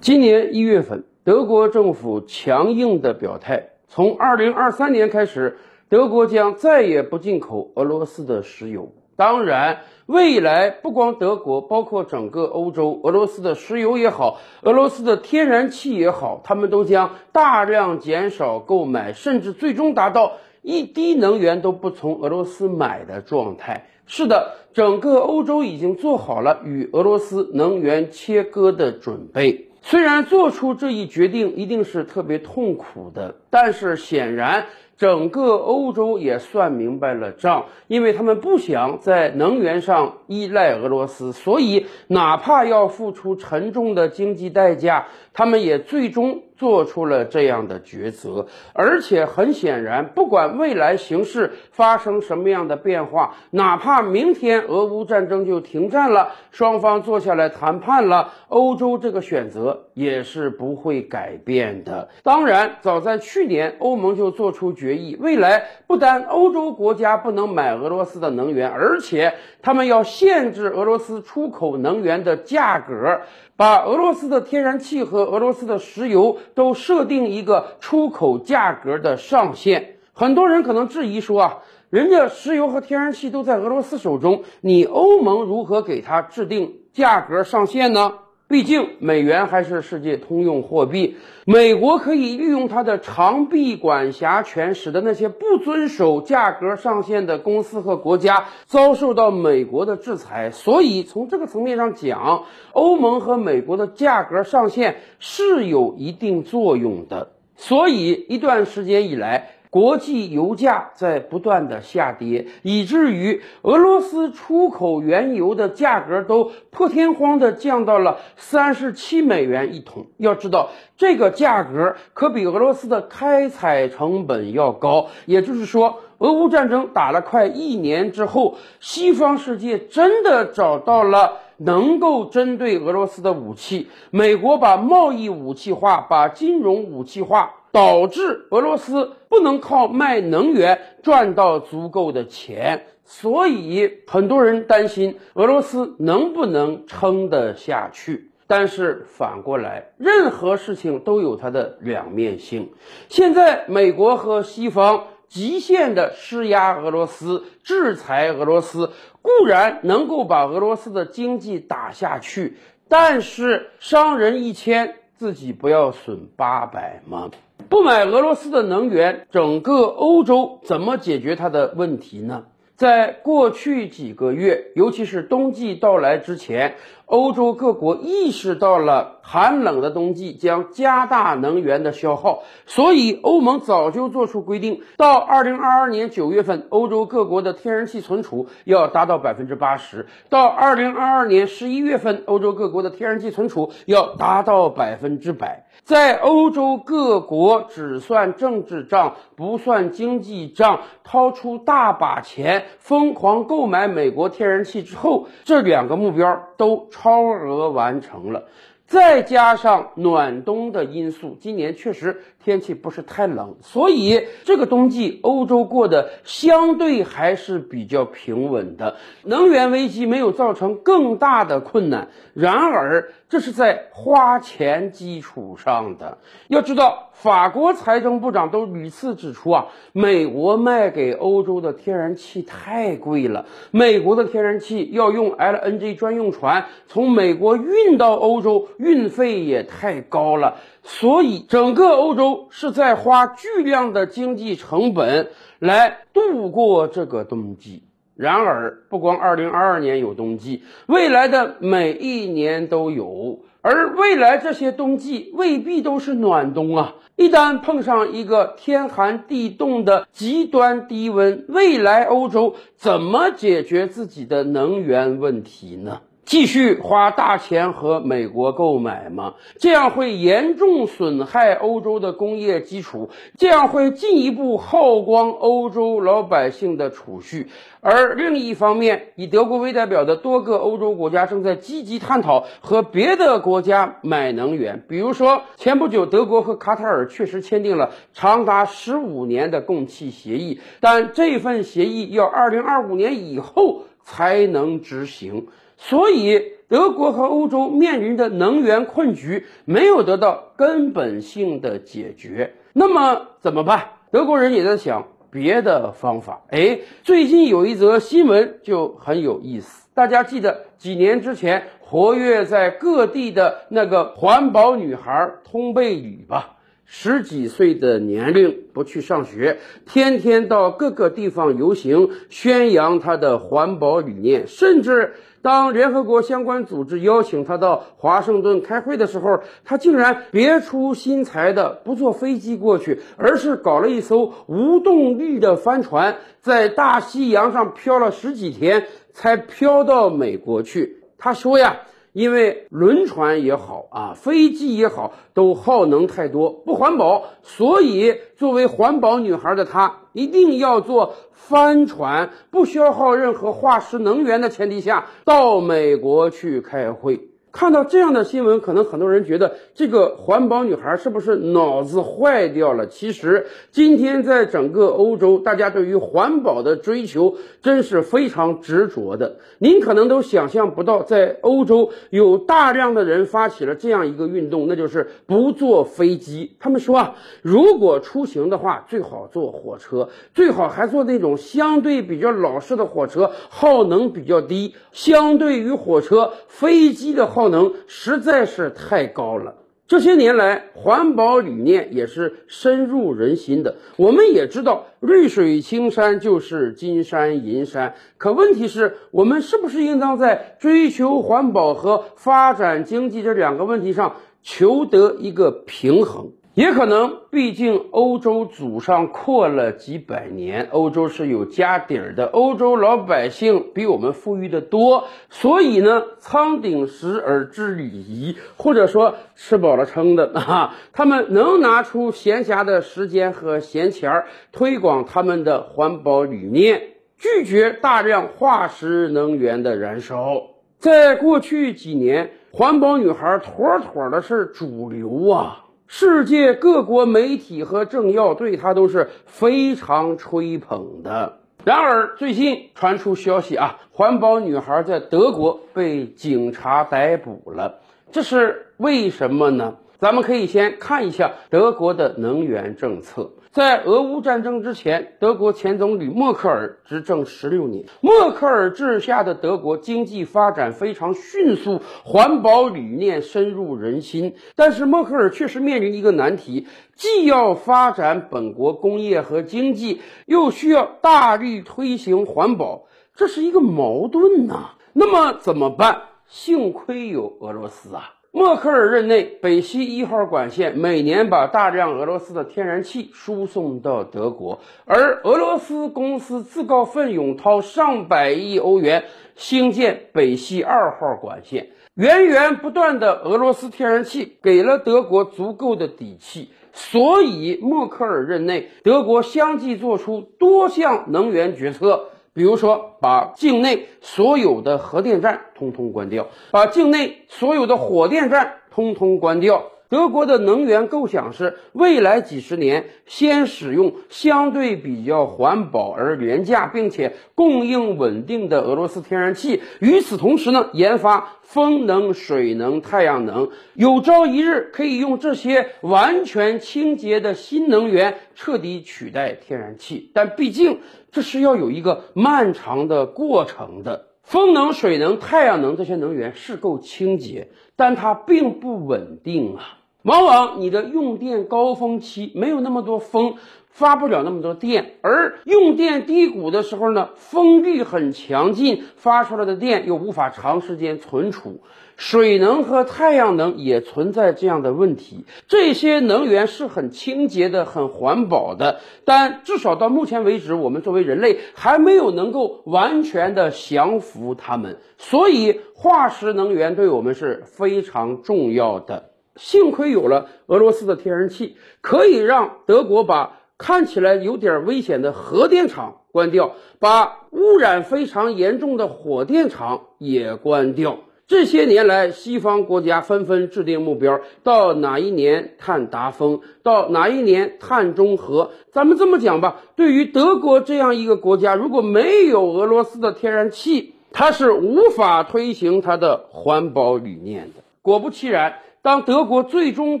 今年一月份，德国政府强硬的表态，从二零二三年开始，德国将再也不进口俄罗斯的石油。当然，未来不光德国，包括整个欧洲，俄罗斯的石油也好，俄罗斯的天然气也好，他们都将大量减少购买，甚至最终达到一滴能源都不从俄罗斯买的状态。是的，整个欧洲已经做好了与俄罗斯能源切割的准备。虽然做出这一决定一定是特别痛苦的，但是显然整个欧洲也算明白了账，因为他们不想在能源上依赖俄罗斯，所以哪怕要付出沉重的经济代价，他们也最终。做出了这样的抉择，而且很显然，不管未来形势发生什么样的变化，哪怕明天俄乌战争就停战了，双方坐下来谈判了，欧洲这个选择也是不会改变的。当然，早在去年，欧盟就做出决议，未来不单欧洲国家不能买俄罗斯的能源，而且他们要限制俄罗斯出口能源的价格。把俄罗斯的天然气和俄罗斯的石油都设定一个出口价格的上限，很多人可能质疑说啊，人家石油和天然气都在俄罗斯手中，你欧盟如何给他制定价格上限呢？毕竟，美元还是世界通用货币。美国可以利用它的长臂管辖权，使得那些不遵守价格上限的公司和国家遭受到美国的制裁。所以，从这个层面上讲，欧盟和美国的价格上限是有一定作用的。所以，一段时间以来。国际油价在不断的下跌，以至于俄罗斯出口原油的价格都破天荒的降到了三十七美元一桶。要知道，这个价格可比俄罗斯的开采成本要高。也就是说，俄乌战争打了快一年之后，西方世界真的找到了能够针对俄罗斯的武器。美国把贸易武器化，把金融武器化。导致俄罗斯不能靠卖能源赚到足够的钱，所以很多人担心俄罗斯能不能撑得下去。但是反过来，任何事情都有它的两面性。现在美国和西方极限的施压俄罗斯、制裁俄罗斯，固然能够把俄罗斯的经济打下去，但是伤人一千，自己不要损八百吗？不买俄罗斯的能源，整个欧洲怎么解决它的问题呢？在过去几个月，尤其是冬季到来之前。欧洲各国意识到了寒冷的冬季将加大能源的消耗，所以欧盟早就做出规定，到二零二二年九月份，欧洲各国的天然气存储要达到百分之八十；到二零二二年十一月份，欧洲各国的天然气存储要达到百分之百。在欧洲各国只算政治账不算经济账，掏出大把钱疯狂购买美国天然气之后，这两个目标都。超额完成了，再加上暖冬的因素，今年确实天气不是太冷，所以这个冬季欧洲过得相对还是比较平稳的，能源危机没有造成更大的困难。然而，这是在花钱基础上的。要知道，法国财政部长都屡次指出啊，美国卖给欧洲的天然气太贵了。美国的天然气要用 LNG 专用船从美国运到欧洲，运费也太高了。所以，整个欧洲是在花巨量的经济成本来度过这个冬季。然而，不光二零二二年有冬季，未来的每一年都有。而未来这些冬季未必都是暖冬啊！一旦碰上一个天寒地冻的极端低温，未来欧洲怎么解决自己的能源问题呢？继续花大钱和美国购买吗？这样会严重损害欧洲的工业基础，这样会进一步耗光欧洲老百姓的储蓄。而另一方面，以德国为代表的多个欧洲国家正在积极探讨和别的国家买能源。比如说，前不久德国和卡塔尔确实签订了长达十五年的供气协议，但这份协议要二零二五年以后才能执行。所以德国和欧洲面临的能源困局没有得到根本性的解决。那么怎么办？德国人也在想别的方法。哎，最近有一则新闻就很有意思，大家记得几年之前活跃在各地的那个环保女孩通贝里吧？十几岁的年龄不去上学，天天到各个地方游行，宣扬他的环保理念。甚至当联合国相关组织邀请他到华盛顿开会的时候，他竟然别出心裁的不坐飞机过去，而是搞了一艘无动力的帆船，在大西洋上漂了十几天，才漂到美国去。他说呀。因为轮船也好啊，飞机也好，都耗能太多，不环保，所以作为环保女孩的她，一定要做帆船，不消耗任何化石能源的前提下，到美国去开会。看到这样的新闻，可能很多人觉得这个环保女孩是不是脑子坏掉了？其实，今天在整个欧洲，大家对于环保的追求真是非常执着的。您可能都想象不到，在欧洲有大量的人发起了这样一个运动，那就是不坐飞机。他们说啊，如果出行的话，最好坐火车，最好还坐那种相对比较老式的火车，耗能比较低。相对于火车，飞机的。耗能实在是太高了。这些年来，环保理念也是深入人心的。我们也知道，绿水青山就是金山银山。可问题是，我们是不是应当在追求环保和发展经济这两个问题上求得一个平衡？也可能，毕竟欧洲祖上阔了几百年，欧洲是有家底儿的，欧洲老百姓比我们富裕的多，所以呢，仓顶食而知礼仪，或者说吃饱了撑的 啊，他们能拿出闲暇的时间和闲钱儿推广他们的环保理念，拒绝大量化石能源的燃烧。在过去几年，环保女孩妥妥的是主流啊。世界各国媒体和政要对他都是非常吹捧的。然而，最近传出消息啊，环保女孩在德国被警察逮捕了，这是为什么呢？咱们可以先看一下德国的能源政策。在俄乌战争之前，德国前总理默克尔执政十六年。默克尔治下的德国经济发展非常迅速，环保理念深入人心。但是默克尔确实面临一个难题：既要发展本国工业和经济，又需要大力推行环保，这是一个矛盾呐。那么怎么办？幸亏有俄罗斯啊。默克尔任内，北溪一号管线每年把大量俄罗斯的天然气输送到德国，而俄罗斯公司自告奋勇掏上百亿欧元兴建北溪二号管线。源源不断的俄罗斯天然气给了德国足够的底气，所以默克尔任内，德国相继做出多项能源决策。比如说，把境内所有的核电站通通关掉，把境内所有的火电站通通关掉。德国的能源构想是，未来几十年先使用相对比较环保而廉价，并且供应稳定的俄罗斯天然气。与此同时呢，研发风能、水能、太阳能，有朝一日可以用这些完全清洁的新能源彻底取代天然气。但毕竟这是要有一个漫长的过程的。风能、水能、太阳能这些能源是够清洁，但它并不稳定啊。往往你的用电高峰期没有那么多风，发不了那么多电；而用电低谷的时候呢，风力很强劲，发出来的电又无法长时间存储。水能和太阳能也存在这样的问题。这些能源是很清洁的、很环保的，但至少到目前为止，我们作为人类还没有能够完全的降服它们。所以，化石能源对我们是非常重要的。幸亏有了俄罗斯的天然气，可以让德国把看起来有点危险的核电厂关掉，把污染非常严重的火电厂也关掉。这些年来，西方国家纷纷制定目标，到哪一年碳达峰，到哪一年碳中和。咱们这么讲吧，对于德国这样一个国家，如果没有俄罗斯的天然气，它是无法推行它的环保理念的。果不其然，当德国最终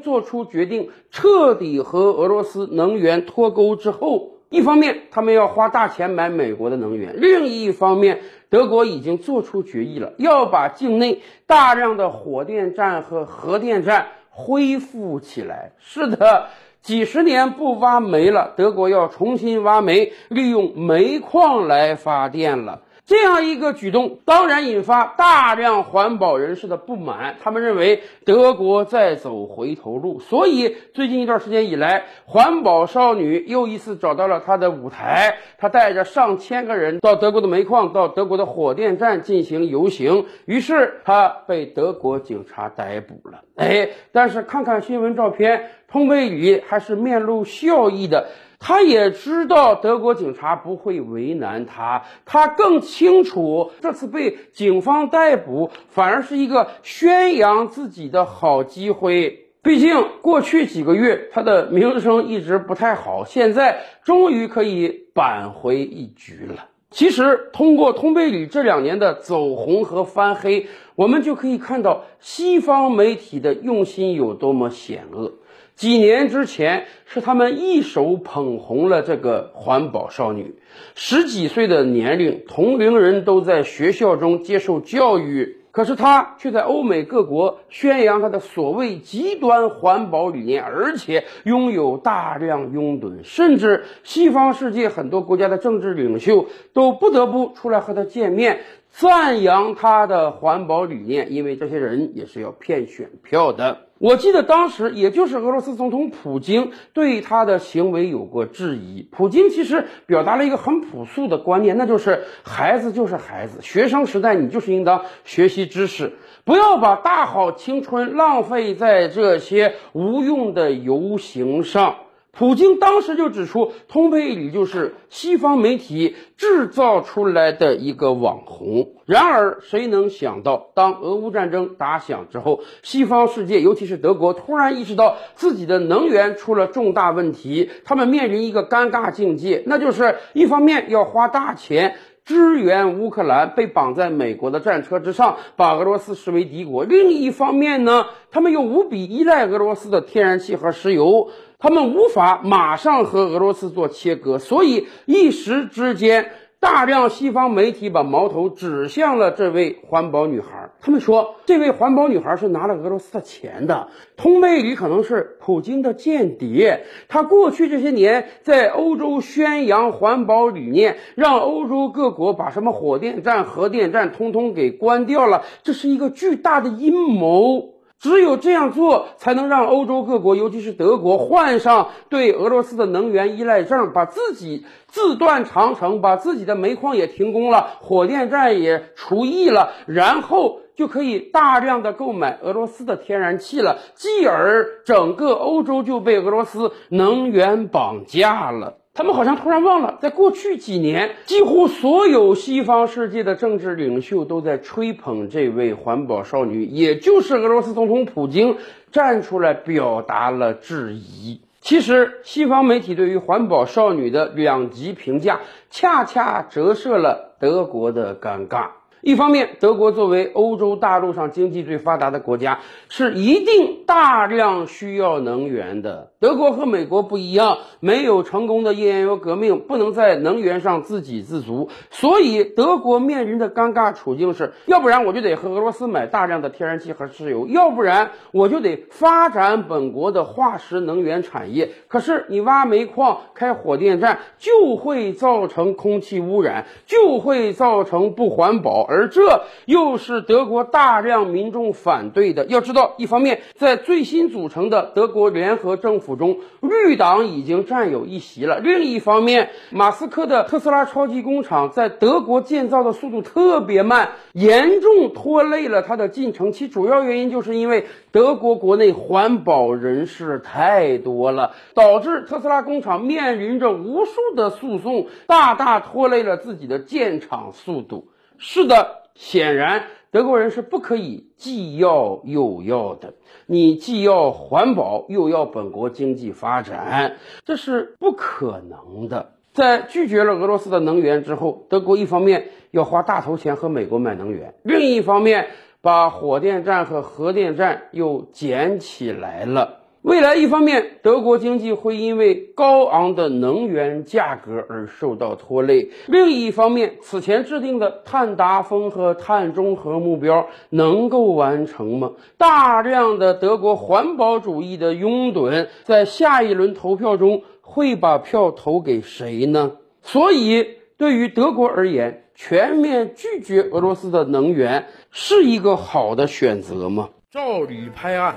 做出决定，彻底和俄罗斯能源脱钩之后，一方面他们要花大钱买美国的能源，另一方面，德国已经做出决议了，要把境内大量的火电站和核电站恢复起来。是的。几十年不挖煤了，德国要重新挖煤，利用煤矿来发电了。这样一个举动，当然引发大量环保人士的不满。他们认为德国在走回头路，所以最近一段时间以来，环保少女又一次找到了她的舞台。她带着上千个人到德国的煤矿、到德国的火电站进行游行，于是她被德国警察逮捕了。哎，但是看看新闻照片，通贝里还是面露笑意的。他也知道德国警察不会为难他，他更清楚这次被警方逮捕反而是一个宣扬自己的好机会。毕竟过去几个月他的名声一直不太好，现在终于可以扳回一局了。其实通过通贝里这两年的走红和翻黑，我们就可以看到西方媒体的用心有多么险恶。几年之前，是他们一手捧红了这个环保少女。十几岁的年龄，同龄人都在学校中接受教育，可是他却在欧美各国宣扬他的所谓极端环保理念，而且拥有大量拥趸，甚至西方世界很多国家的政治领袖都不得不出来和他见面。赞扬他的环保理念，因为这些人也是要骗选票的。我记得当时，也就是俄罗斯总统普京对他的行为有过质疑。普京其实表达了一个很朴素的观念，那就是孩子就是孩子，学生时代你就是应当学习知识，不要把大好青春浪费在这些无用的游行上。普京当时就指出，通佩里就是西方媒体制造出来的一个网红。然而，谁能想到，当俄乌战争打响之后，西方世界，尤其是德国，突然意识到自己的能源出了重大问题，他们面临一个尴尬境界，那就是一方面要花大钱支援乌克兰，被绑在美国的战车之上，把俄罗斯视为敌国；另一方面呢，他们又无比依赖俄罗斯的天然气和石油。他们无法马上和俄罗斯做切割，所以一时之间，大量西方媒体把矛头指向了这位环保女孩。他们说，这位环保女孩是拿了俄罗斯的钱的，通贝里可能是普京的间谍。他过去这些年在欧洲宣扬环保理念，让欧洲各国把什么火电站、核电站通通给关掉了，这是一个巨大的阴谋。只有这样做，才能让欧洲各国，尤其是德国，换上对俄罗斯的能源依赖症，把自己自断长城，把自己的煤矿也停工了，火电站也除役了，然后就可以大量的购买俄罗斯的天然气了，继而整个欧洲就被俄罗斯能源绑架了。他们好像突然忘了，在过去几年，几乎所有西方世界的政治领袖都在吹捧这位环保少女，也就是俄罗斯总统普京站出来表达了质疑。其实，西方媒体对于环保少女的两极评价，恰恰折射了德国的尴尬。一方面，德国作为欧洲大陆上经济最发达的国家，是一定大量需要能源的。德国和美国不一样，没有成功的页岩油革命，不能在能源上自给自足，所以德国面临的尴尬处境是：要不然我就得和俄罗斯买大量的天然气和石油，要不然我就得发展本国的化石能源产业。可是你挖煤矿、开火电站，就会造成空气污染，就会造成不环保。而而这又是德国大量民众反对的。要知道，一方面在最新组成的德国联合政府中，绿党已经占有一席了；另一方面，马斯克的特斯拉超级工厂在德国建造的速度特别慢，严重拖累了它的进程。其主要原因就是因为德国国内环保人士太多了，导致特斯拉工厂面临着无数的诉讼，大大拖累了自己的建厂速度。是的，显然德国人是不可以既要又要的。你既要环保，又要本国经济发展，这是不可能的。在拒绝了俄罗斯的能源之后，德国一方面要花大头钱和美国买能源，另一方面把火电站和核电站又捡起来了。未来，一方面，德国经济会因为高昂的能源价格而受到拖累；另一方面，此前制定的碳达峰和碳中和目标能够完成吗？大量的德国环保主义的拥趸，在下一轮投票中会把票投给谁呢？所以，对于德国而言，全面拒绝俄罗斯的能源是一个好的选择吗？照理拍案。